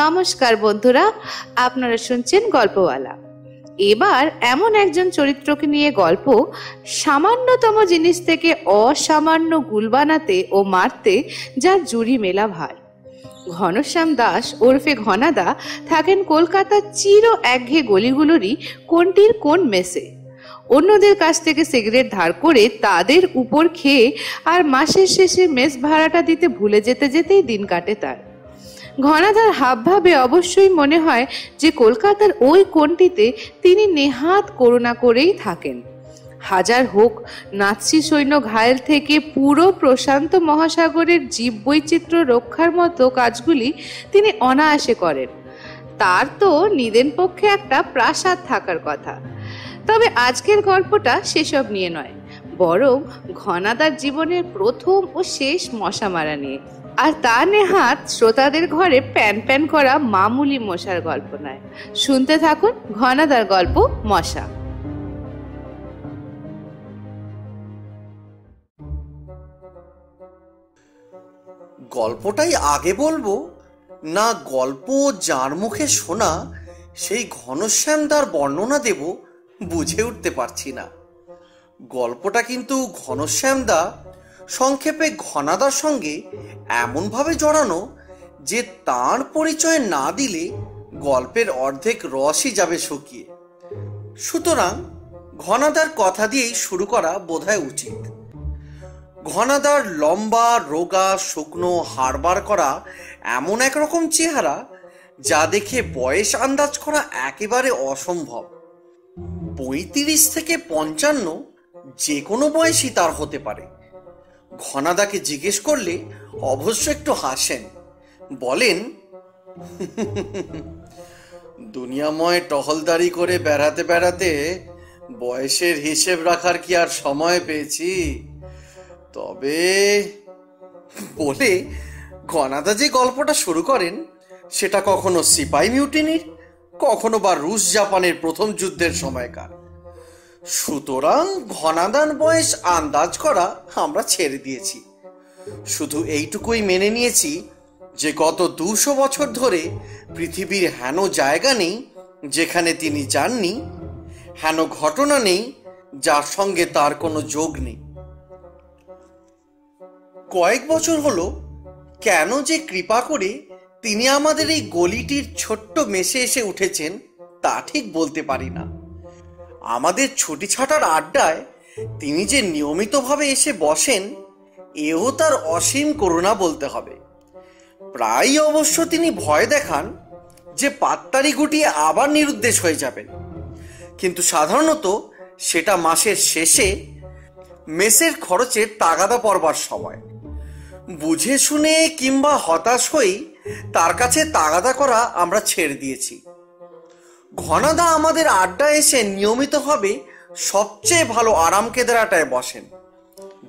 নমস্কার বন্ধুরা, আপনারা শুনছেন গল্পওয়ালা। এবার এমন একজন চরিত্রকে নিয়ে গল্প, সামান্যতম জিনিস থেকে অসামান্য গুল বানাতে ও মারতে যার জুড়ি মেলা ভাই ঘনশ্যাম দাস ওরফে ঘনাদা থাকেন কলকাতার চির একঘে গলিগুলোরই কোনটির কোন মেসে। অন্যদের কাছ থেকে সিগারেট ধার করে তাদের উপর খেয়ে আর মাসের শেষে মেস ভাড়াটা দিতে ভুলে যেতে যেতেই দিন কাটে তার। ঘনাদার হাবভাবে অবশ্যই মনে হয় যে কলকাতার ওই কোণটিতে তিনি নেহাত করুণা করেই থাকেন। হাজার হোক নাৎসি সৈন্য ঘায়েল থেকে পুরো প্রশান্ত মহাসাগরের জীব বৈচিত্র্য রক্ষার মতো কাজগুলি তিনি অনায়াসে করেন। তার তো নিদেন পক্ষে একটা প্রাসাদ থাকার কথা। তবে আজকের গল্পটা সেসব নিয়ে নয়, বরং ঘনাদার জীবনের প্রথম ও শেষ মশা মারা নিয়ে। আর তা নেহাত শ্রোতাদের ঘরে প্যান প্যান করা মামুলি মশার গল্প নয়। শুনতে থাকুন ঘনাদার গল্প মশা। গল্পটাই আগে বলব? না গল্প যার মুখে শোনা, সেই ঘনশ্যামদার বর্ণনা দেব, বুঝে উঠতে পারছি না। গল্পটা কিন্তু ঘনশ্যামদা সংক্ষেপে ঘনাদার সঙ্গে এমনভাবে জড়ানো যে তার পরিচয় না দিলে গল্পের অর্ধেক রসই যাবে শুকিয়ে। সুতরাং ঘনাদার কথা দিয়েই শুরু করা বোধহয় উচিত। ঘনাদার লম্বা, রোগা, শুকনো, হাড়বার করা এমন একরকম চেহারা যা দেখে বয়স আন্দাজ করা একেবারে অসম্ভব। পঁয়ত্রিশ থেকে পঞ্চান্ন যে কোনো বয়সই তার হতে পারে। ঘনাদাকে জিজ্ঞেস করলে অবশ্য একটু হাসেন। বলেন, দুনিয়াময় টহলদারি করে বেড়াতে বেড়াতে বয়সের হিসেব রাখার কি আর সময় পেয়েছি? তবে বলে ঘনাদা যে গল্পটা শুরু করেন, সেটা কখনো সিপাই মিউটিনির, কখনো বা রুশ জাপানের প্রথম যুদ্ধের সময়কার। সুতরাং ঘনাদান বয়স আন্দাজ করা আমরা ছেড়ে দিয়েছি। শুধু এইটুকুই মেনে নিয়েছি যে গত দুশো বছর ধরে পৃথিবীর হেন জায়গা নেই যেখানে তিনি যাননি, হেন ঘটনা নেই যার সঙ্গে তার কোনো যোগ নেই। কয়েক বছর হলো কেন যে কৃপা করে তিনি আমাদের এই গলিটির ছোট্ট মেশে এসে উঠেছেন তা ঠিক বলতে পারি না। আমাদের ছুটি ছাটার আড্ডায় তিনি যে নিয়মিতভাবে এসে বসেন, এও তার অসীম করুণা বলতে হবে। প্রায় অবশ্য তিনি ভয় দেখান যে পাত্তারি গুটিয়ে আবার নিরুদ্দেশ হয়ে যাবেন। কিন্তু সাধারণত সেটা মাসের শেষে মেসের খরচের তাগাদা পড়বার সময়। বুঝে শুনে কিংবা হতাশ হয়েই তার কাছে তাগাদা করা আমরা ছেড়ে দিয়েছি। ঘনাদা আমাদের আড্ডা এসে নিয়মিতভাবে সবচেয়ে ভালো আরাম কেদারাটায় বসেন।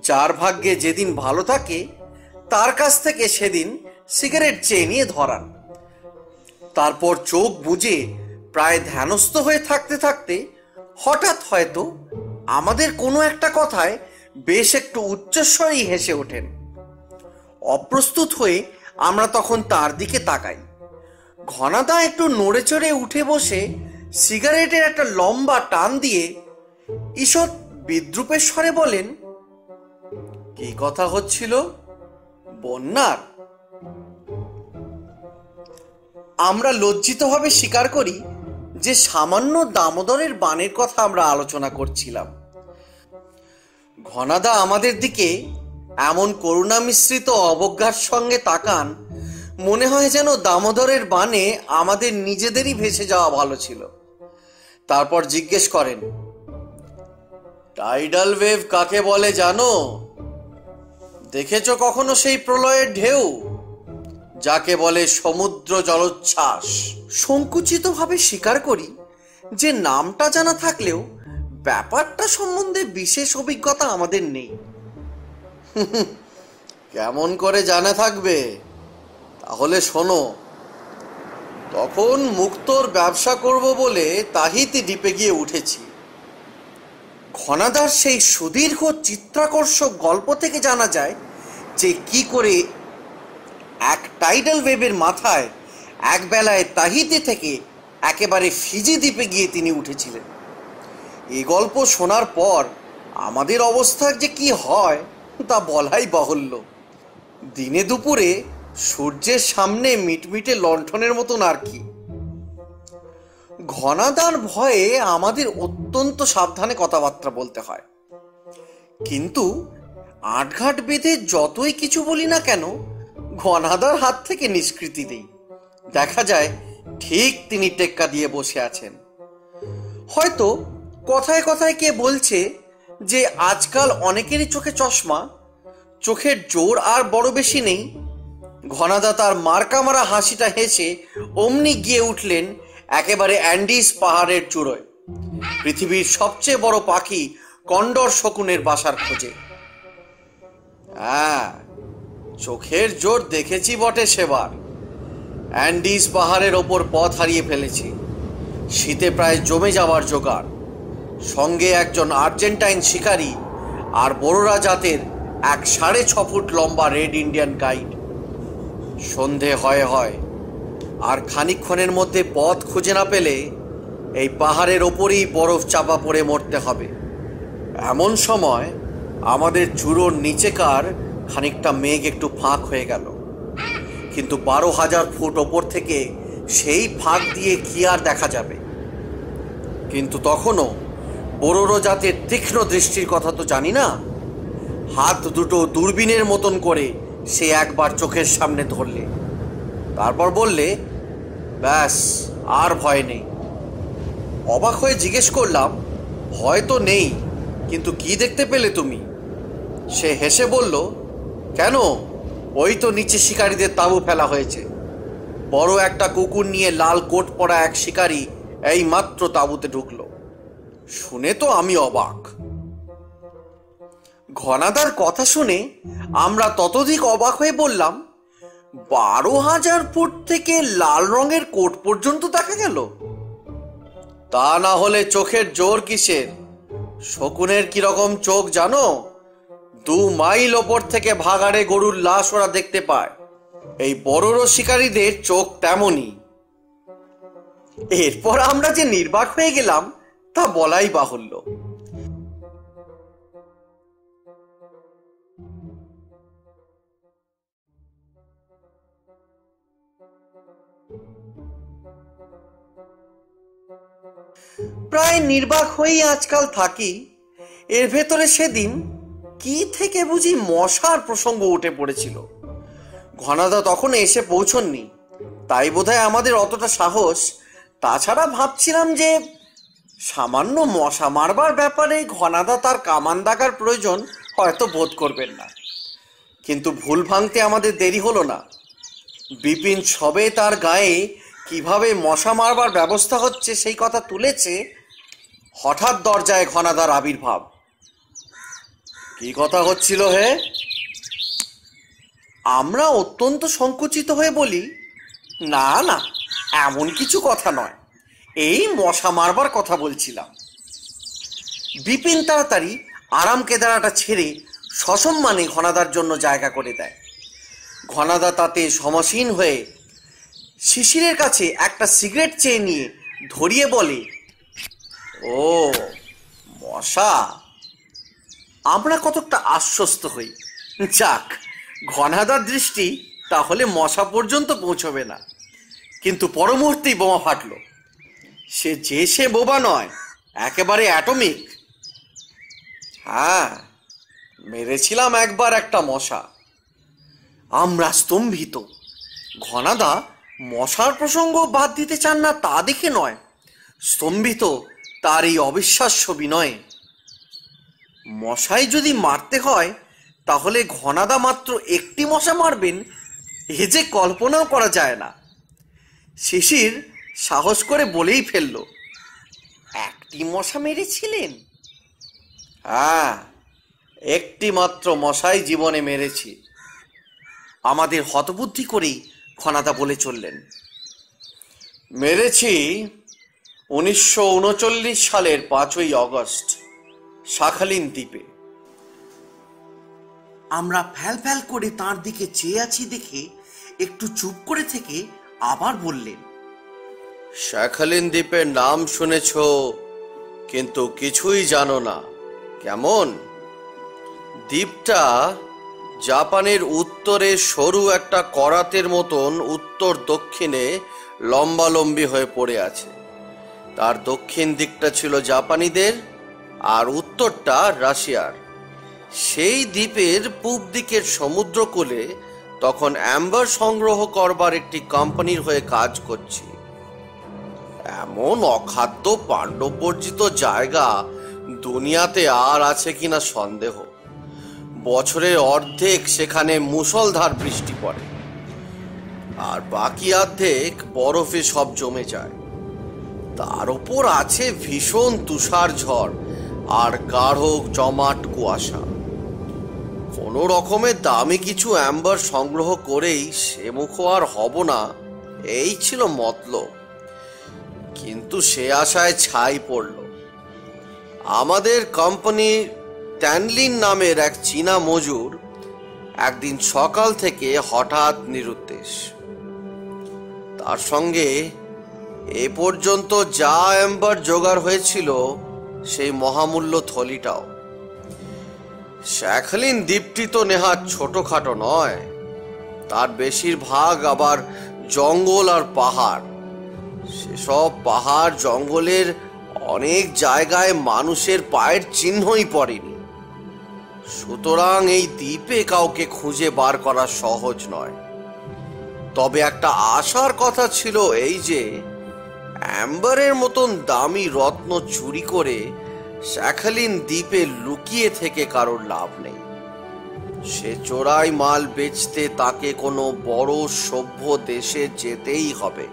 যার ভাগ্যে যেদিন ভালো থাকে, তার কাছ থেকে সেদিন সিগারেট চেয়ে নিয়ে ধরান। তারপর চোখ বুঝে প্রায় ধ্যানস্থ হয়ে থাকতে থাকতে হঠাৎ হয়তো আমাদের কোনো একটা কথায় বেশ একটু উচ্চস্বরেই হেসে ওঠেন। অপ্রস্তুত হয়ে আমরা তখন তার দিকে তাকাই। ঘনাদা একটু নড়ে চড়ে উঠে বসে সিগারেটের একটা লম্বা টান দিয়ে ঈষৎ বিদ্রুপের স্বরে বলেন, কি কথা হচ্ছিল বন্যার? আমরা লজ্জিতভাবে স্বীকার করি যে সামান্য দামোদরের বানের কথা আমরা আলোচনা করছিলাম। ঘনাদা আমাদের দিকে এমন করুণা মিশ্রিত অবজ্ঞার সঙ্গে তাকান মনে হয় যেন দামোদরের বানে আমাদের নিজেদেরই ভেসে যাওয়া ভালো ছিল। তারপর জিজ্ঞেস করেন টাইডাল ওয়েভ কাকে বলে জানো? দেখেছ কখনো সেই প্রলয়ের ঢেউ? যাকে বলে সমুদ্র জলোচ্ছ্বাস? সংকুচিতভাবে স্বীকার করি যে নামটা জানা থাকলেও ব্যাপারটা সম্বন্ধে বিশেষ অভিজ্ঞতা আমাদের নেই। কেমন করে জানা থাকবে? তাহলে শোনো, তখন মুক্তর ব্যবসা করব বলে তাহিতি দ্বীপে গিয়ে উঠেছি। ঘনাদার সেই সুদীর্ঘ চিত্রাকর্ষক গল্প থেকে জানা যায় যে কি করে এক টাইডাল ওয়েবের মাথায় এক বেলায় তাহিতে থেকে একেবারে ফিজি দ্বীপে গিয়ে তিনি উঠেছিলেন। এই গল্প শোনার পর আমাদের অবস্থা যে কি হয় তা বলাই বাহুল্য। দিনে দুপুরে সূর্যের সামনে মিটমিটে লণ্ঠনের মতন আর কি। ঘনাদার ভয়ে আমাদের অত্যন্ত সাবধানে কথাবার্তা বলতে হয়। কিন্তু আটঘাট বেঁধে যতই কিছু বলি না কেন, ঘনাদার হাত থেকে নিষ্কৃতি নেই দেখা যায় ঠিক তিনি টেক্কা দিয়ে বসে আছেন। হয়তো কথায় কথায় কে বলছে যে, আজকাল অনেকেরই চোখে চশমা, চোখের জোর আর বড় বেশি নেই ঘনাদা তার মার্কা মারা হাসিটা হেসে অমনি গিয়ে উঠলেন একেবারে অ্যান্ডিস পাহাড়ের চূড়োয়। পৃথিবীর সবচেয়ে বড় পাখি কন্ডর শকুনের বাসার খোঁজে। হ্যাঁ চোখের জোর দেখেছি বটে সেবার। অ্যান্ডিস পাহাড়ের ওপর পথ হারিয়ে ফেলেছি। শীতে প্রায় জমে যাওয়ার জোগাড়। সঙ্গে একজন আর্জেন্টাইন শিকারী আর বড়রা জাতের এক সাড়ে ছ ফুট লম্বা রেড ইন্ডিয়ান গাইড। সন্ধে হয় হয়। আর খানিকক্ষণের মধ্যে পথ খুঁজে না পেলে এই পাহাড়ের ওপরেই বরফ চাপা পড়ে মরতে হবে। এমন সময় আমাদের চূড়োর নিচেকার খানিকটা মেঘ একটু ফাঁক হয়ে গেল। কিন্তু বারো হাজার ফুট ওপর থেকে সেই ফাঁক দিয়ে কি আর দেখা যাবে? কিন্তু তখনও বড়ো জাতের তীক্ষ্ণ দৃষ্টির কথা তো জানি না, হাত দুটো দূরবীনের মতন করে সে একবার চোখের সামনে ধরলে। তারপর বললে, ব্যাস, আর ভয় নেই। অবাক হয়ে জিজ্ঞেস করলাম, ভয় তো নেই, কিন্তু কি দেখতে পেলে তুমি? সে হেসে বলল, কেন? ওই তো নিচে শিকারীদের তাঁবু ফেলা হয়েছে। বড় একটা কুকুর নিয়ে লাল কোট পরা এক শিকারী এই মাত্র তাঁবুতে ঢুকলো। শুনে তো আমি অবাক। ঘনাদার কথা শুনে আমরা ততোধিক অবাক হয়ে বললাম, বারো হাজার ফুট থেকে লাল রঙের কোট পর্যন্ত দেখা গেল? তা না হলে চোখের জোর কিসের? শকুনের কীরকম চোখ জানো? দু মাইল ওপর থেকে ভাগাড়ে গরুর লাশ ওরা দেখতে পায়। এই বড় শিকারীদের চোখ তেমনই। এরপর আমরা যে নির্বাক হয়ে গেলাম, তা বলাই বাহুল্য। প্রায় নির্বাক হয়েই আজকাল থাকি, এর ভেতরে সেদিন কি থেকে বুঝি মশার প্রসঙ্গ উঠে পড়েছিল। ঘনাদা তখন এসে পৌঁছননি, তাই বোধহয় আমাদের অতটা সাহস। তাছাড়া ভাবছিলাম যে সামান্য মশা মারবার ব্যাপারে ঘনাদা তার কামান দাগার প্রয়োজন হয়তো বোধ করবেন না। কিন্তু ভুল ভাঙতে আমাদের দেরি হলো না। বিপিন সবে তার গায়ে কীভাবে মশা মারবার ব্যবস্থা হচ্ছে সেই কথা তুলেছে হঠাৎ দরজায় ঘনাদার আবির্ভাব। কি কথা হচ্ছিল হে? আমরা অত্যন্ত সংকুচিত হয়ে বলি, না না, এমন কিছু কথা নয়। এই মশা মারবার কথা বলছিলাম। বিপিন তাড়াতাড়ি আরাম কেদারাটা ছেড়ে সসম্মানে ঘনাদার জন্য জায়গা করে দেয়। ঘনাদা তাতে সমাসীন হয়ে শিশিরের কাছে একটা সিগারেট চেয়ে নিয়ে ধরিয়ে বলে ও, মশা। আমরা কতকটা আশ্বস্ত হই। যাক, ঘনাদার দৃষ্টি, তাহলে মশা পর্যন্ত পৌঁছবে না। কিন্তু পরমুহূর্তেই বোমা ফাটলো। সে যে সে বোবা নয়, একেবারে অ্যাটমিক। হ্যাঁ মেরেছিলাম একবার একটা মশা। আমরা স্তম্ভিত। ঘনাদা মশার প্রসঙ্গ বাদ দিতে চান না তা দেখে নয়। স্তম্ভিত তার এই অবিশ্বাস্য বিনয়ে। মশাই যদি মারতে হয়, তাহলে ঘনাদা মাত্র একটি মশা মারবেন, এ যে কল্পনাও করা যায় না। শিশির সাহস করে বলেই ফেলল, একটি মশা মেরেছিলেন? হ্যাঁ একটি মাত্র মশাই জীবনে মেরেছি। আমাদের হতবুদ্ধি করেই খনাদা বলে চললেন। মেরেছি উনিশশো উনচল্লিশ সালের পাঁচই অগস্ট শাখালিন দ্বীপে। আমরা ফ্যাল ফ্যাল করে তার দিকে চেয়ে আছি দেখে একটু চুপ করে থেকে আবার বললেন শাখালিন দ্বীপের নাম শুনেছ কিন্তু কিছুই জানো না। কেমন? দ্বীপটা জাপানের উত্তরে সরু একটা করাতের মতন উত্তর দক্ষিণে লম্বালম্বি হয়ে পড়ে আছে। তার দক্ষিণ দিকটা ছিল জাপানিদের আর উত্তরটা রাশিয়ার। সেই দ্বীপের পূব দিকের সমুদ্রকূলে তখন অ্যাম্বার সংগ্রহ করবার একটি কোম্পানির হয়ে কাজ করছি। এমন অখাদ্য পাণ্ডবর্জিত জায়গা দুনিয়াতে আর আছে কিনা সন্দেহ। বছরের অর্ধেক সেখানে মুষলধার বৃষ্টি পড়ে। আর বাকি অর্ধেক বরফে সব জমে যায়। তার উপর আছে ভীষণ তুষার ঝড় আর গাঢ় জমাট কুয়াশা। কোনো রকমের দামি কিছু অ্যাম্বার সংগ্রহ করেই সে মুখ আর হব না, এই ছিল মতলব। কিন্তু সে আশায় ছাই পড়ল। আমাদের কোম্পানি ট্যানলিন নামের এক চীনা মজুর একদিন সকাল থেকে হঠাৎ নিরুদ্দেশ। তার সঙ্গে এ পর্যন্ত যা অ্যাম্বার জোগাড় হয়েছিল, সেই মহামূল্য থলিটাও। শ্যাখলিন দ্বীপটি তো নেহাত ছোটখাটো নয়। তার বেশিরভাগ আবার জঙ্গল আর পাহাড়। সেসব পাহাড় জঙ্গলের অনেক জায়গায় মানুষের পায়ের চিহ্নই পড়েনি। সুতরাং এই দ্বীপে কাউকে খুঁজে বার করা সহজ নয়। তবে একটা আশার কথা ছিল এই যে অ্যাম্বারের মতন দামি রত্ন চুরি করে শ্যাখালিন দ্বীপে লুকিয়ে থেকে কারোর লাভ নেই। সে চোরাই মাল বেচতে তাকে কোনো বড় সভ্য দেশে যেতেই হবে।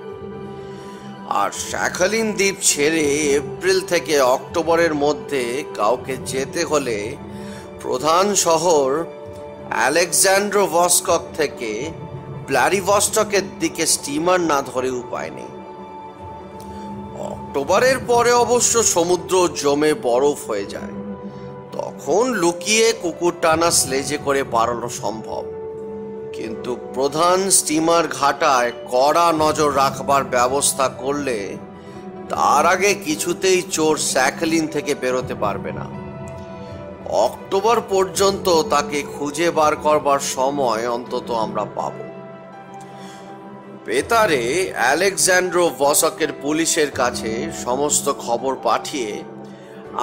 আর শাখালিন দ্বীপ ছেড়ে এপ্রিল থেকে অক্টোবরের মধ্যে কাউকে যেতে হলে প্রধান শহর আলেকজান্ড্রো ভস্কক থেকে প্লারিভস্টকের দিকে স্টিমার না ধরে উপায় নেই। অক্টোবরের পরে অবশ্য সমুদ্র জমে বরফ হয়ে যায়। তখন লুকিয়ে কুকুর টানা স্লেজে করে পারানো সম্ভব। কিন্তু প্রধান স্টিমার ঘাটায় কড়া নজর রাখবার ব্যবস্থা করলে তার আগে কিছুতেই চোর স্যাকলিন থেকে বেরোতে পারবে না। অক্টোবর পর্যন্ত তাকে খুঁজে বার করবার সময় অন্তত আমরা পাব। বেতারে আলেকজান্ড্রো ভসকের পুলিশের কাছে সমস্ত খবর পাঠিয়ে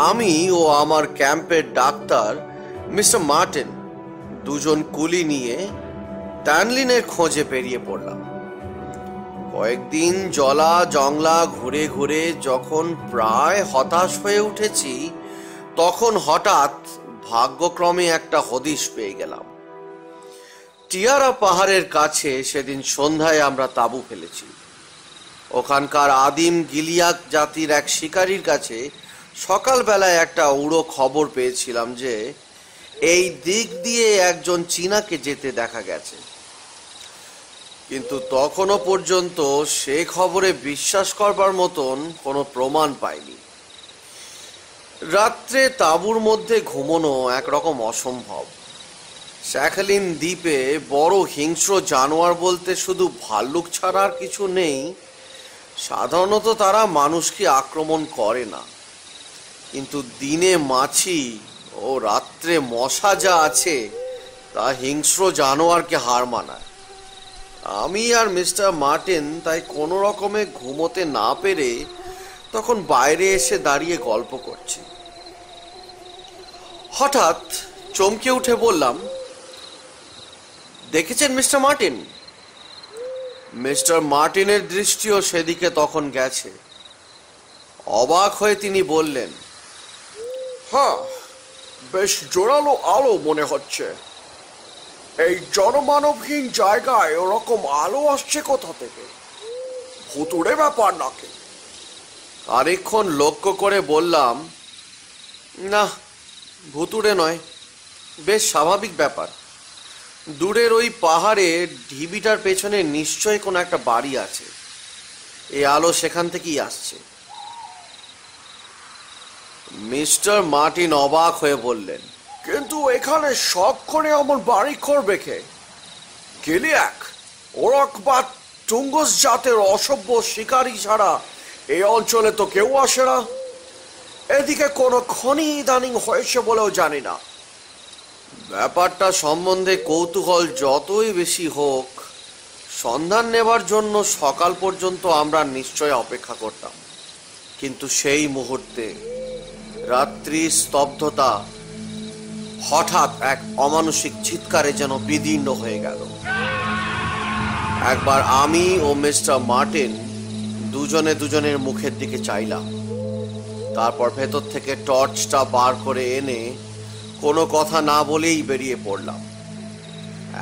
আমি ও আমার ক্যাম্পের ডাক্তার, মিস্টার মার্টিন, দুজন কুলি নিয়ে ট্যানলিনের খোঁজে বেরিয়ে পড়লাম। কয়েকদিন জলা জংলা ঘুরে ঘুরে যখন প্রায় হতাশ হয়ে উঠেছি, তখন হঠাৎ ভাগ্যক্রমে একটা হদিশ পেয়ে গেলাম। টিয়ারা পাহাড়ের কাছে সেদিন সন্ধ্যায় আমরা তাঁবু ফেলেছি। ওখানকার আদিম গিলিয়াক জাতির এক শিকারীর কাছে সকালবেলায় একটা উড়ো খবর পেয়েছিলাম যে, এই দিক দিয়ে একজন চীনাকে যেতে দেখা গেছে। কিন্তু তখনও পর্যন্ত সে খবরে বিশ্বাস করবার মতন কোনো প্রমাণ পাইনি রাত্রে তাঁবুর মধ্যে ঘুমোনো একরকম অসম্ভব। শ্যাখালিন দ্বীপে বড় হিংস্র জানোয়ার বলতে শুধু ভাল্লুক ছাড়া আর কিছু নেই, সাধারণত তারা মানুষকে আক্রমণ করে না। কিন্তু দিনে মাছি ও রাত্রে মশা যা আছে, তা হিংস্র জানোয়ারকে হার মানায়। আমি আর মিস্টার মার্টিন তাই কোনো রকমে ঘুমোতে না পেরে তখন বাইরে এসে দাঁড়িয়ে গল্প করছি। হঠাৎ চমকে উঠে বললাম দেখেছেন মিস্টার মার্টিন? মিস্টার মার্টিনের দৃষ্টিও সেদিকে তখন গেছে। অবাক হয়ে তিনি বললেন হ্যাঁ বেশ জোরালো আলো মনে হচ্ছে। এই জনমানবহীন জায়গায় ওরকম আলো আসছে কোথা থেকে? ভুতুড়ে ব্যাপার নাকি? আরেকক্ষণ লক্ষ্য করে বললাম না ভুতুড়ে নয় বেশ স্বাভাবিক ব্যাপার। দূরের ওই পাহাড়ে ঢিবিটার পেছনে নিশ্চয়ই কোনো একটা বাড়ি আছে। এই আলো সেখান থেকেই আসছে। মিস্টার মার্টিন অবাক হয়ে বললেন, কিন্তু এখানে করে আমার বাড়ি করবে কে? গেলি এক ওরক বা টুঙ্গস জাতের অসভ্য শিকারী ছাড়া এই অঞ্চলে তো কেউ আসে না। এদিকে কোনো খনি ইদানিং হয়েছে বলেও জানি না। ব্যাপারটা সম্বন্ধে কৌতূহল যতই বেশি হোক, সন্ধান নেবার জন্য সকাল পর্যন্ত আমরা নিশ্চয় অপেক্ষা করতাম। কিন্তু সেই মুহূর্তে রাত্রি স্তব্ধতা হঠাৎ এক অমানসিক চিৎকারে যেন বিদীর্ণ হয়ে গেল। একবার আমি ও মিস্টার মার্টিন দুজনে দুজনের মুখের দিকে চাইলাম। তারপর ভেতর থেকে টর্চটা বার করে এনে কোনো কথা না বলেই বেরিয়ে পড়লাম।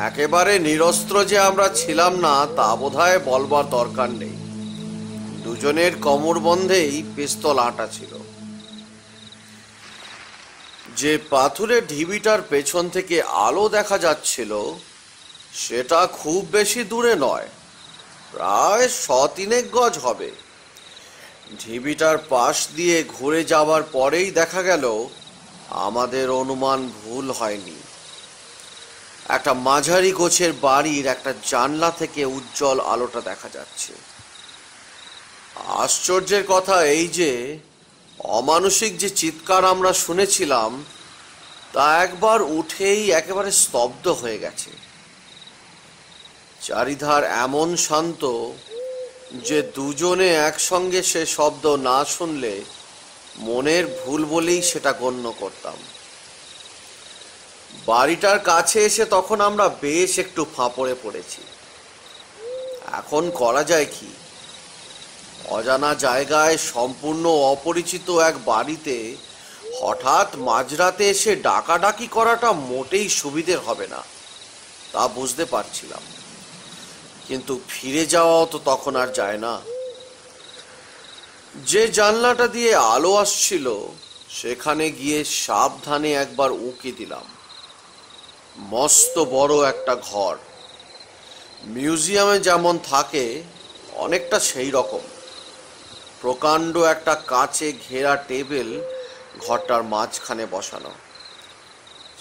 একেবারে নিরস্ত্র যে আমরা ছিলাম না, তা বোধহয় বলবার দরকার নেই। দুজনের কোমর বন্ধেই পিস্তল আটা ছিল। যে পাথুরে ঢিবিটার পেছন থেকে আলো দেখা যাচ্ছিল, সেটা খুব বেশি দূরে নয়, প্রায় শ তিনেক গজ হবে। ঢিবিটার পাশ দিয়ে ঘুরে যাওয়ার পরেই দেখা গেল আমাদের অনুমান ভুল হয়নি। একটা মাঝারি গোছের বাড়ির একটা জানলা থেকে উজ্জ্বল আলোটা দেখা যাচ্ছে। আশ্চর্যের কথা এই যে, অমানসিক যে চিৎকার আমরা শুনেছিলাম, তা একবার উঠেই একেবারে স্তব্ধ হয়ে গেছে। চারিধার এমন শান্ত যে দুজনে একসঙ্গে সে শব্দ না শুনলে মনের ভুল বলেই সেটা গণ্য করতাম। বাড়িটার কাছে এসে তখন আমরা বেশ একটু ফাঁপড়ে পড়েছি। এখন করা যায় কি? অজানা জায়গায় সম্পূর্ণ অপরিচিত এক বাড়িতে হঠাৎ মাঝরাতে এসে ডাকাডাকি করাটা মোটেই সুবিধের হবে না, তা বুঝতে পারছিলাম। কিন্তু ফিরে যাওয়াও তো তখন আর যায় না। যে জানলাটা দিয়ে আলো আসছিল, সেখানে গিয়ে সাবধানে একবার উঁকি দিলাম। মস্ত বড় একটা ঘর। মিউজিয়ামে যেমন থাকে, অনেকটা সেই রকম। প্রকাণ্ড একটা কাচে ঘেরা টেবিল ঘরটার মাঝখানে বসানো।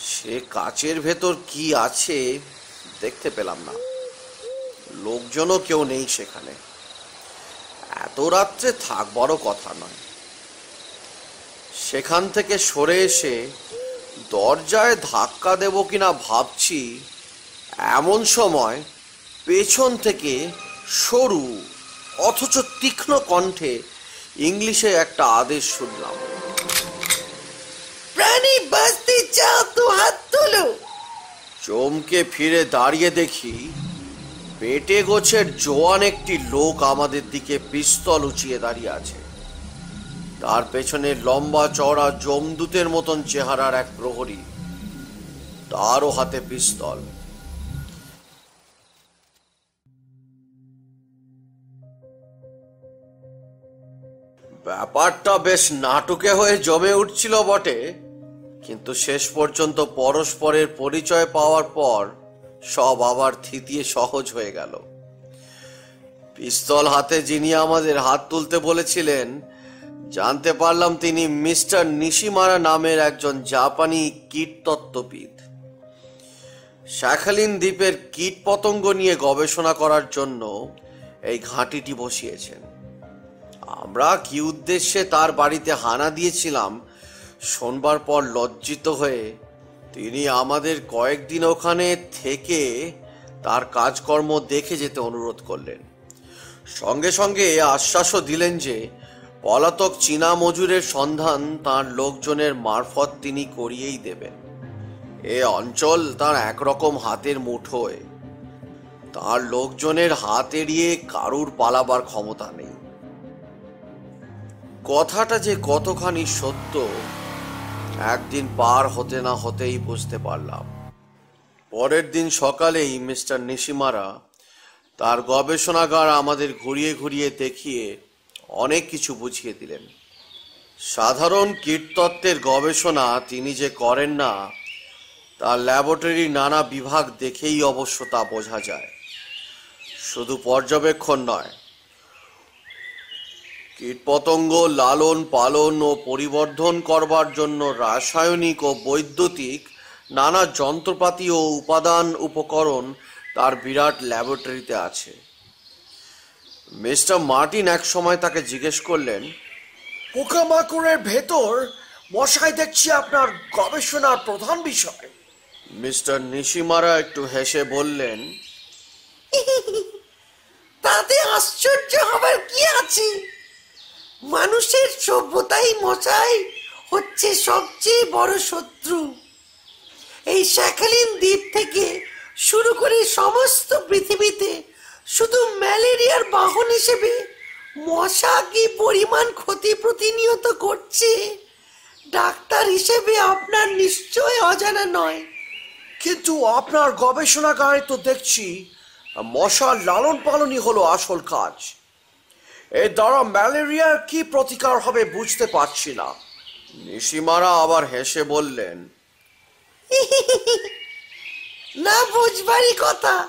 সে কাচের ভেতর কি আছে, দেখতে পেলাম না। লোকজনও কেউ নেই সেখানে। এত রাত্রে থাকবারও কথা নয়। সেখান থেকে সরে এসে দরজায় ধাক্কা দেব কিনা ভাবছি এমন সময় পেছন থেকে সরু অথচ তীক্ষ্ণ কণ্ঠে ইংলিশে একটা আদেশ শুনলাম। প্রাণী বাঁচতে চাও তো হাত তোলো। চমকে ফিরে দাঁড়িয়ে দেখি পেটে গোছের জোয়ান একটি লোক আমাদের দিকে পিস্তল উঁচিয়ে দাঁড়িয়ে আছে। তার পেছনে লম্বা চওড়া জমদূতের মতন চেহারার এক প্রহরী। তারও হাতে পিস্তল। ব্যাপারটা বেশ নাটকে হয়ে জমে উঠছিল বটে, কিন্তু শেষ পর্যন্ত পরস্পরের পরিচয় পাওয়ার পর সব আবার থিতিয়ে সহজ হয়ে গেল। পিস্তল হাতে যিনি আমাদের হাত তুলতে বলেছিলেন, জানতে পারলাম তিনি মিস্টার নিশিমারা নামের একজন জাপানি কীটতত্ত্ববিদ। শাখালিন দ্বীপের কীট পতঙ্গ নিয়ে গবেষণা করার জন্য এই ঘাঁটিটি বসিয়েছেন। আমরা কি উদ্দেশ্যে তার বাড়িতে হানা দিয়েছিলাম, শোনবার পর লজ্জিত হয়ে তিনি আমাদের কয়েকদিন ওখানে থেকে তার কাজকর্ম দেখে যেতে অনুরোধ করলেন। সঙ্গে সঙ্গে আশ্বাসও দিলেন যে, পলাতক চীনা মজুরের সন্ধান তার লোকজনের মারফত তিনি করিয়েই দেবেন। এ অঞ্চল তার একরকম হাতের মুঠোয়। তার লোকজনের হাত এড়িয়ে কারুর পালাবার ক্ষমতা নেই। কথাটা যে কতখানি সত্য একদিন পার হতে না হতেই বুঝতে পারলাম। পরের দিন সকালেই মিস্টার নিশিমারা তার গবেষণাগার আমাদের ঘুরিয়ে ঘুরিয়ে দেখিয়ে অনেক কিছু বুঝিয়ে দিলেন। সাধারণ কীটতত্ত্বের গবেষণা তিনি যে করেন না, তার ল্যাবরেটরির নানা বিভাগ দেখেই অবশ্য তা বোঝা যায়। শুধু পর্যবেক্ষণ নয় কীটপতঙ্গ লালন পালন ও পরিবর্ধন করবার জন্য রাসায়নিক ও বৈদ্যুতিক নানা যন্ত্রপাতি ও উপাদান উপকরণ তার বিরাট ল্যাবরেটরিতে আছে। মিস্টার মার্টিন এক সময় তাকে জিজ্ঞেস করলেন পোকামাকড়ের ভেতর মশাই দেখছি আপনার গবেষণার প্রধান বিষয়। মিস্টার নিশিমারা একটু হেসে বললেন তাতে আশ্চর্য হবার কি আছে? মানুষের সভ্যতাই মশাই হচ্ছে সবচেয়ে বড় শত্রু। এই শাখালিন দ্বীপ থেকে শুরু করে সমস্ত পৃথিবীতে শুধু ম্যালেরিয়ার বাহন হিসেবে মশা কি পরিমাণ ক্ষতি প্রতিনিয়ত করছে। ডাক্তার হিসেবে আপনার নিশ্চয় অজানা নয়। কিন্তু আপনার গবেষণাগারে তো দেখছি মশার লালন পালনই হলো আসল কাজ। এর দ্বারা ম্যালেরিয়ার কি প্রতিকার হবে বুঝতে পারছি না। নিশিমারা আবার হেসে বললেন না বুঝবারই কথা।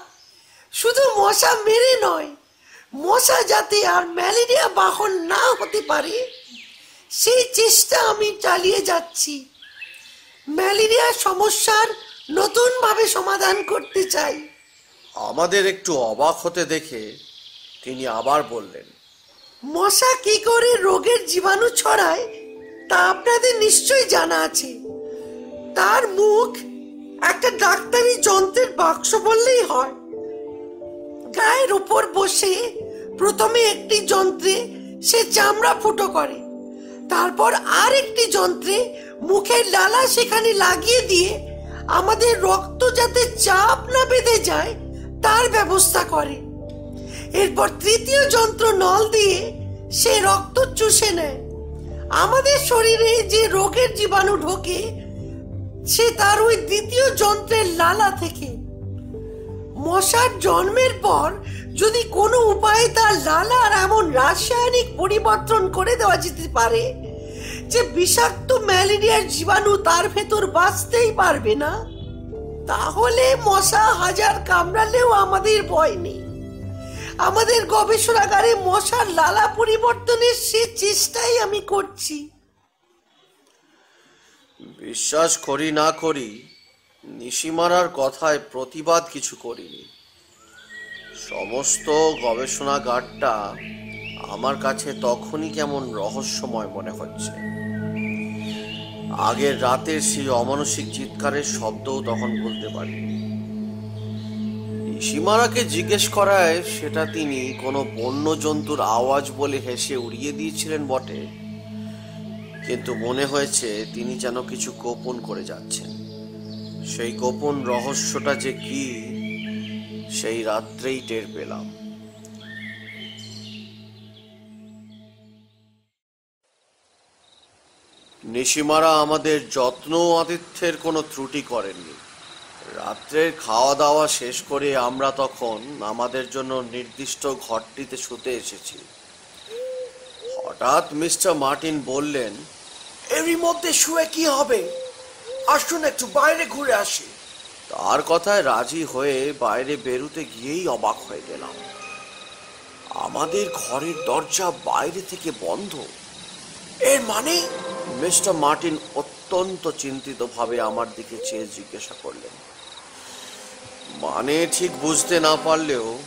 শুধু মশা মেরে নয় মশা যাতে আর ম্যালেরিয়া বাহন না হতে পারে সেই চেষ্টা আমি চালিয়ে যাচ্ছি। ম্যালেরিয়া সমস্যার নতুনভাবে সমাধান করতে চাই। আমাদের একটু অবাক হতে দেখে তিনি আবার বললেন মশা কি করে রোগের জীবাণু ছড়ায়, তা আপনাদের নিশ্চয়ই জানা আছে। তার মুখ একটা ডাক্তারি যন্ত্রের বাক্স বললেই হয়। গায়ের উপর বসে প্রথমে একটি যন্ত্রে সে চামড়া ফুটো করে, তারপর আর একটি যন্ত্রে মুখের লালা সেখানে লাগিয়ে দিয়ে আমাদের রক্ত যাতে চাপ না বেঁধে যায়, তার ব্যবস্থা করে। এরপর তৃতীয় যন্ত্র নল দিয়ে সে রক্ত চুষে নেয়। আমাদের শরীরে যে রোগের জীবাণু ঢোকে, সে তার ওই দ্বিতীয় যন্ত্রের লালা থেকে। মশার জন্মের পর যদি কোনো উপায়ে তার লালার এমন রাসায়নিক পরিবর্তন করে দেওয়া যেতে পারে, যে বিষাক্ত ম্যালেরিয়ার জীবাণু তার ভেতর বাঁচতেই পারবে না, তাহলে মশা হাজার কামড়ালেও আমাদের ভয় নেই। আমাদের গবেষণাগারে মশার লালা পরিবর্তনের সে চেষ্টাই আমি করছি। বিশ্বাস করি না করি, নিশিমারার কথায় প্রতিবাদ কিছু করিনি। সমস্ত গবেষণাগারটা আমার কাছে তখনই কেমন রহস্যময় মনে হচ্ছে। আগের রাতের সেই অমানসিক চিৎকারের শব্দও তখন বলতে পারি নিশিমারাকে জিজ্ঞেস করায় সেটা তিনি কোনো বন্য জন্তুর আওয়াজ বলে হেসে উড়িয়ে দিয়েছিলেন বটে। কিন্তু মনে হয়েছে তিনি যেন কিছু গোপন করে যাচ্ছেন। সেই গোপন রহস্যটা যে কি, সেই রাত্রেই টের পেলাম। নিশিমারা আমাদের যত্ন আতিথ্যের কোনো ত্রুটি করেননি। রাত্রের খাওয়া দাওয়া শেষ করে আমরা তখন আমাদের জন্য নির্দিষ্ট ঘরটিতে শুতে এসেছি। হঠাৎ মিস্টার মার্টিন বললেন, এরই মধ্যে শুয়ে কি হবে? আসুন একটু বাইরে ঘুরে আসি। তার কথায় রাজি হয়ে বাইরে বেরুতে গিয়েই অবাক হয়ে গেলাম। আমাদের ঘরের দরজা বাইরে থেকে বন্ধ। এর মানে? মিস্টার মার্টিন অত্যন্ত চিন্তিতভাবে আমার দিকে চেয়ে জিজ্ঞাসা করলেন। মানে ঠিক বুঝতে না পারলেও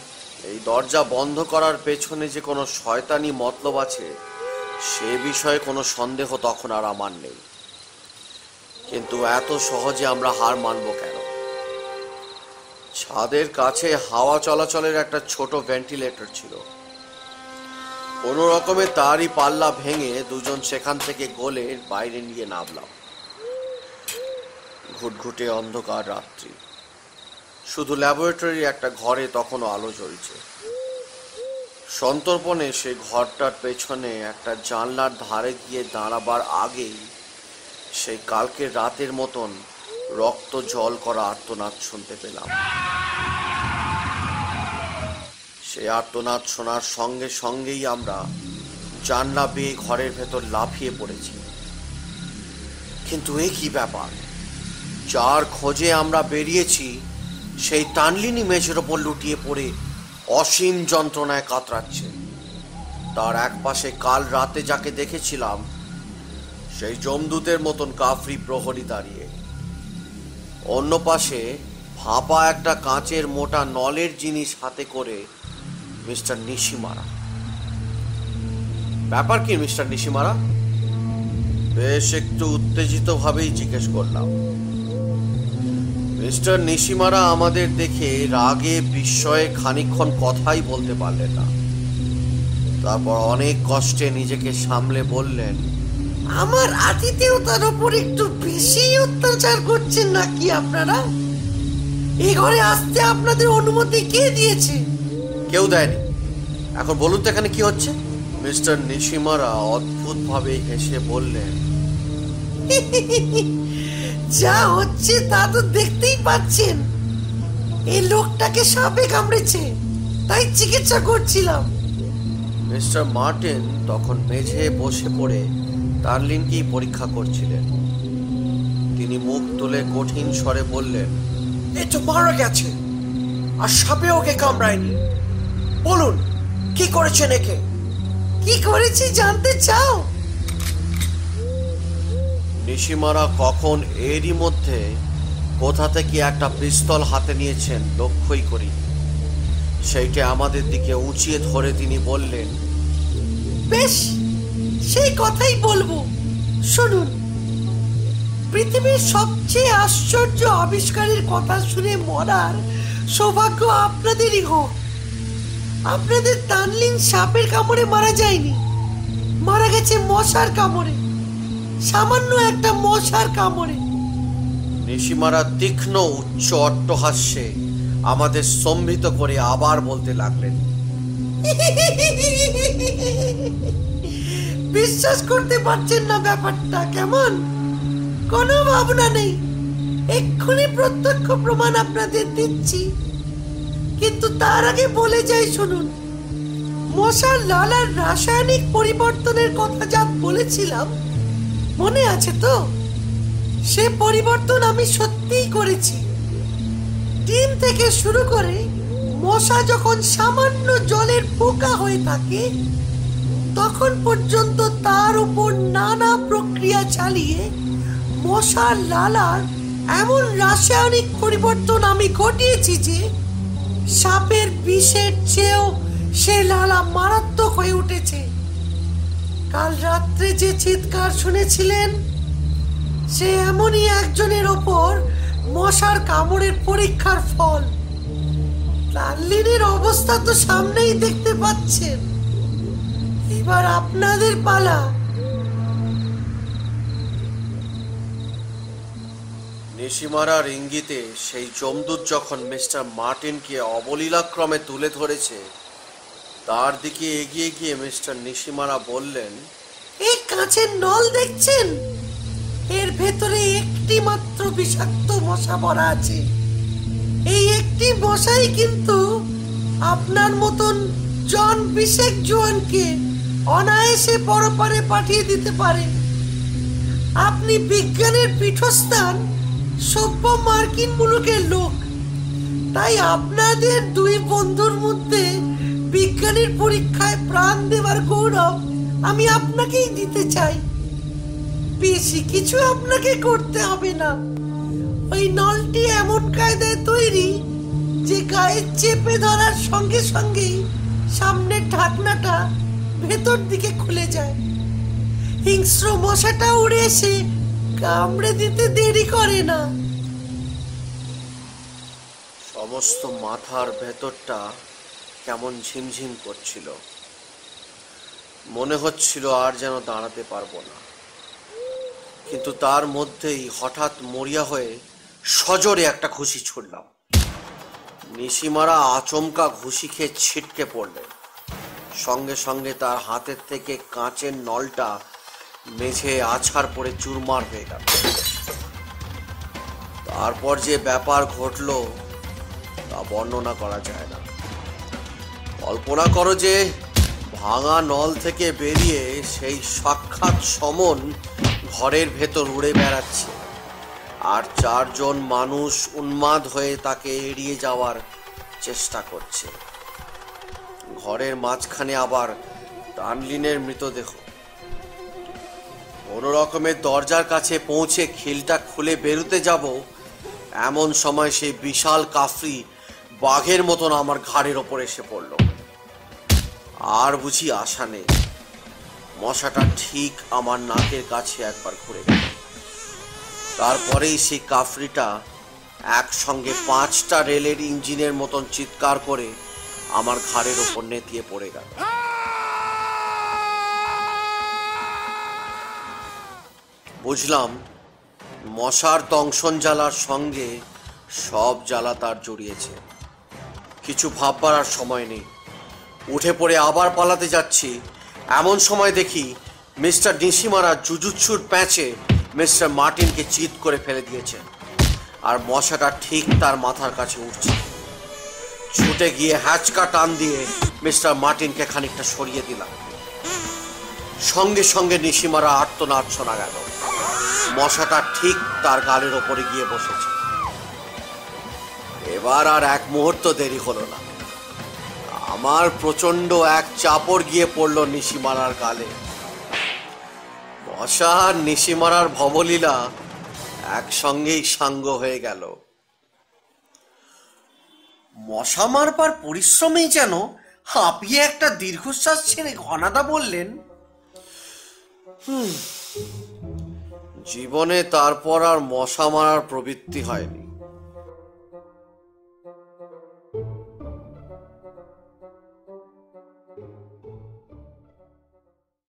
এই দরজা বন্ধ করার পেছনে যে কোনো শয়তানি মতলব আছে, সে বিষয়ে কোনো সন্দেহ তখন আর আমার নেই। কিন্তু এত সহজে আমরা হার মানব কেন? ছাদের কাছে হাওয়া চলাচলের একটা ছোট ভেন্টিলেটর ছিল। কোনো রকমে তারই পাল্লা ভেঙে দুজন সেখান থেকে গোলে বাইরে নিয়ে নামলাম। ঘুটঘুটে অন্ধকার রাত্রি। শুধু ল্যাবরেটরির একটা ঘরে তখনও আলো জ্বলছে। সন্তর্পণে সে ঘরটার পেছনে একটা জানলার ধারে গিয়ে দাঁড়াবার আগেই সেই কালকের রাতের মতন রক্ত জল করা আর্তনাদ শুনতে পেলাম। সেই আর্তনাদ শোনার সঙ্গে সঙ্গেই আমরা জানলা বেয়ে ঘরের ভেতর লাফিয়ে পড়েছি। কিন্তু এ কি ব্যাপার? যার খোঁজে আমরা বেরিয়েছি সেই তানলিনী মেঝের ওপর লুটিয়ে পড়ে অসীম যন্ত্রণায় কাতরাচ্ছে। তার এক পাশে কাল রাতে যাকে দেখেছিলাম, সেই জমদূতের মতন কাফরি প্রহরী দাঁড়িয়ে। অন্য পাশে ফাঁপা একটা কাঁচের মোটা নলের জিনিস হাতে করে মিস্টার নিশিমারা। ব্যাপার কি মিস্টার নিশিমারা? বেশ একটু উত্তেজিত ভাবেই জিজ্ঞেস করলাম। মিস্টার নিশিমারা আমাদের দেখে রাগে, বিস্ময়ে খানিকক্ষণ কথাই বলতে পারলেন না। তারপর অনেক কষ্টে নিজেকে সামলে বললেন, আমার আতিথেয়তার ওপর একটু বেশি অত্যাচার করছেন নাকি আপনারা? এই ঘরে আসতে আপনাদের অনুমতি কে দিয়েছে? কেউ দেয়নি। এখন বলুন তো এখানে কি হচ্ছে? মিস্টার নিশিমারা অদ্ভুতভাবে হেসে বললেন যা হচ্ছে তা তো দেখতেই পাচ্ছেন। এই লোকটাকে সাপে কামড়েছে তাই চিকিৎসা করছিলাম। মিস্টার মার্টিন তখন মেঝে বসে পড়ে ডার্লিনকেই পরীক্ষা করছিলেন। তিনি মুখ তুলে কঠিন স্বরে বললেন এ তো মারা গেছে আর সাপে ওকে কামড়ায়নি। বলুন কি করেছেন একে? কি করেছি জানতে চাও? নিশিমারা কখন এরই মধ্যে কোথা থেকে একটা পিস্তল হাতে নিয়েছেন লক্ষ্যই করি। সেইটা আমাদের দিকে উঁচিয়ে ধরে তিনি বললেন, বেশ, সেই কথাই বলব। শুনুন, পৃথিবীর সবচেয়ে আশ্চর্য আবিষ্কারের কথা শুনে মরার সৌভাগ্য আপনাদেরই হোক। আপনাদের তানলিন সাপের কামড়ে মারা যায়নি, মারা গেছে মশার কামড়ে। সামান্য একটা মশার কামড়ে। নিশিমারা তীক্ষ্ণ উচ্চ অট্টহাস্যে আমাদের স্তম্ভিত করে আবার বলতে লাগলেন বিশ্বাস করতে পারছেন না ব্যাপারটা কেমন? কোনো ভাবনা নেই। এক্ষুনি প্রত্যক্ষ প্রমাণ আপনাদের দিচ্ছি। কিন্তু তার আগে বলে যাই শুনুন মশার লালার রাসায়নিক পরিবর্তনের কথা যা বলেছিলাম মনে আছে তো? সে পরিবর্তন আমি সত্যিই করেছি। ডিম থেকে শুরু করে মশা যখন সামান্য জলের পোকা হয়ে থাকে, তখন পর্যন্ত তার উপর নানা প্রক্রিয়া চালিয়ে মশার লালার এমন রাসায়নিক পরিবর্তন আমি ঘটিয়েছি যে সাপের বিষের চেয়েও সে লালা মারাত্মক হয়ে উঠেছে। কাল রাত্রে যে চিৎকার শুনেছিলেন, সে এমনই একজনের ওপর মশার কামড়ের পরীক্ষার ফল। লাল্লিনের অবস্থা তো সামনেই দেখতে পাচ্ছেন। এবার আপনাদের পালা। নিশিমারার ইঙ্গিতে সেই জমদূত যখন মিস্টার মার্টিনকে অবলীলাক্রমে তুলে ধরেছে তার দিকে এগিয়ে গিয়ে মিস্টার নিশিমারা বললেন এই কাঁচের নল দেখছেন? এর ভেতরে একটি মাত্র বিষাক্ত মশা ভরা আছে। এই একটি মশাই কিন্তু আপনার মতন জন বিশেক জোয়ানকে অনায়াসে পরপারে পাঠিয়ে দিতে পারে। আপনি বিজ্ঞানের পীঠস্থান সভ্য মার্কিন মুলুকের লোক। তাই আপনাদের দুই বন্ধুর মধ্যে বিজ্ঞানের পরীক্ষায় প্রাণ দেওয়ার গৌরব আমি আপনাকেই দিতে চাই। বেশি কিছু আপনাকে করতে হবে না। ওই নলটি এমন কায়দায় তৈরি যে গায়ে চেপে ধরার সঙ্গে সঙ্গেই সামনের ঢাকনাটা ভেতর দিকে খুলে যায়। হিংস্র মশাটা উড়ে এসে কামড়ে দিতে দেরি করে না। সমস্ত মাথার ভেতরটা কেমন ঝিমঝিম করছিল। মনে হচ্ছিল আর যেন দাঁড়াতে পারব না। কিন্তু তার মধ্যেই হঠাৎ মরিয়া হয়ে সজোরে একটা ঘুষি ছুড়লাম। নিশিমারা আচমকা ঘুষি খেয়ে ছিটকে পড়লেন সঙ্গে সঙ্গে তার হাতের থেকে কাঁচের নলটা মেঝে আছাড় পড়ে চুরমার হয়ে গেল। তারপর যে ব্যাপার ঘটলো তা বর্ণনা করা যায় না। কল্পনা করো যে ভাঙা নল থেকে বেরিয়ে সেই সাক্ষাৎ সমন ঘরের ভেতর উড়ে বেড়াচ্ছে। আর চারজন মানুষ উন্মাদ হয়ে তাকে এড়িয়ে যাওয়ার চেষ্টা করছে। ঘরের মাঝখানে আবার টানলিনের মৃতদেহ। কোনো রকমের দরজার কাছে পৌঁছে খিলটা খুলে বেরোতে যাব, এমন সময় সেই বিশাল কাফরি বাঘের মতন আমার ঘাড়ের ওপর এসে পড়ল। আর বুঝি আশা নেই। মশাটা ঠিক আমার নাকের কাছে একবার ঘুরে গেল। তারপরেই সেই কাফরিটা একসঙ্গে পাঁচটা রেলের ইঞ্জিনের মতন চিৎকার করে আমার ঘাড়ের ওপর নেতিয়ে পড়ে গেল। বুঝলাম মশার দংশন জ্বালার সঙ্গে সব জ্বালা তার জড়িয়েছে। কিছু ভাববার আর সময় নেই। উঠে পড়ে আবার পালাতে যাচ্ছি। এমন সময় দেখি মিস্টার নিশিমারা জুজুৎসুর প্যাঁচে মিস্টার মার্টিনকে চিৎ করে ফেলে দিয়েছে। আর মশাটা ঠিক তার মাথার কাছে উঠছে। ছুটে গিয়ে হ্যাচকা টান দিয়ে মিস্টার মার্টিনকে খানিকটা সরিয়ে দিলাম। সঙ্গে সঙ্গে নিশিমারা আর্তনাদ শোনা গেল। মশাটা ঠিক তার গালের ওপরে গিয়ে বসেছে। এবার আর এক মুহূর্ত দেরি হলো না। আমার প্রচণ্ড এক চাপড় গিয়ে পড়ল নিশিমারার গালে। মশা আর নিশিমারার ভবলীলা একসঙ্গেই সাঙ্গ হয়ে গেল। মশা মারবার পরিশ্রমেই যেন হাঁপিয়ে একটা দীর্ঘশ্বাস ছেড়ে ঘনাদা বললেন জীবনে তারপর আর মশা মারার প্রবৃত্তি হয়নি।